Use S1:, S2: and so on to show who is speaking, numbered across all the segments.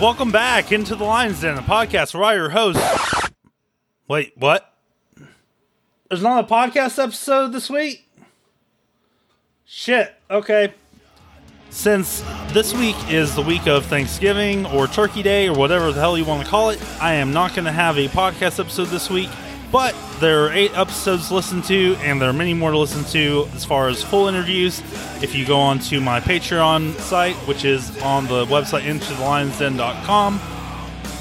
S1: Welcome back into the Lions Den, a podcast where I, your host. Wait, what? There's not a podcast episode this week? Shit, okay. Since this week is the week of Thanksgiving or Turkey Day or whatever the hell you want to call it, I am not going to have a podcast episode this week. But there are eight episodes to listen to, and there are many more to listen to as far as full interviews. If you go on to my Patreon site, which is on the website intothelionsden.com,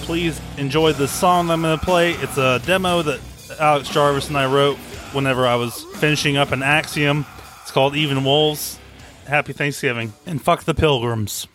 S1: please enjoy the song I'm going to play. It's a demo that Alex Jarvis and I wrote whenever I was finishing up an Axiom. It's called Even Wolves. Happy Thanksgiving. And fuck the pilgrims.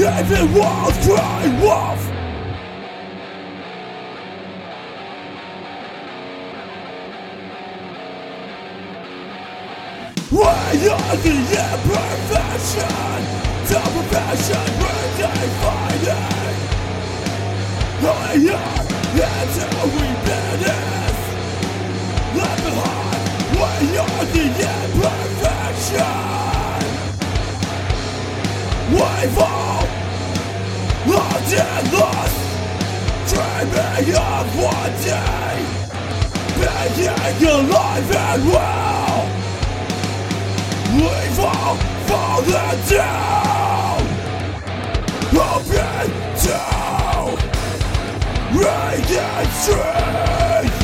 S2: Every wolf cry wolf. We are the imperfection The profession we're defining We are until we finish Left behind We are the imperfection We fall And lost Dreaming of one day Being alive and well We've all fallen down Open to Radiant true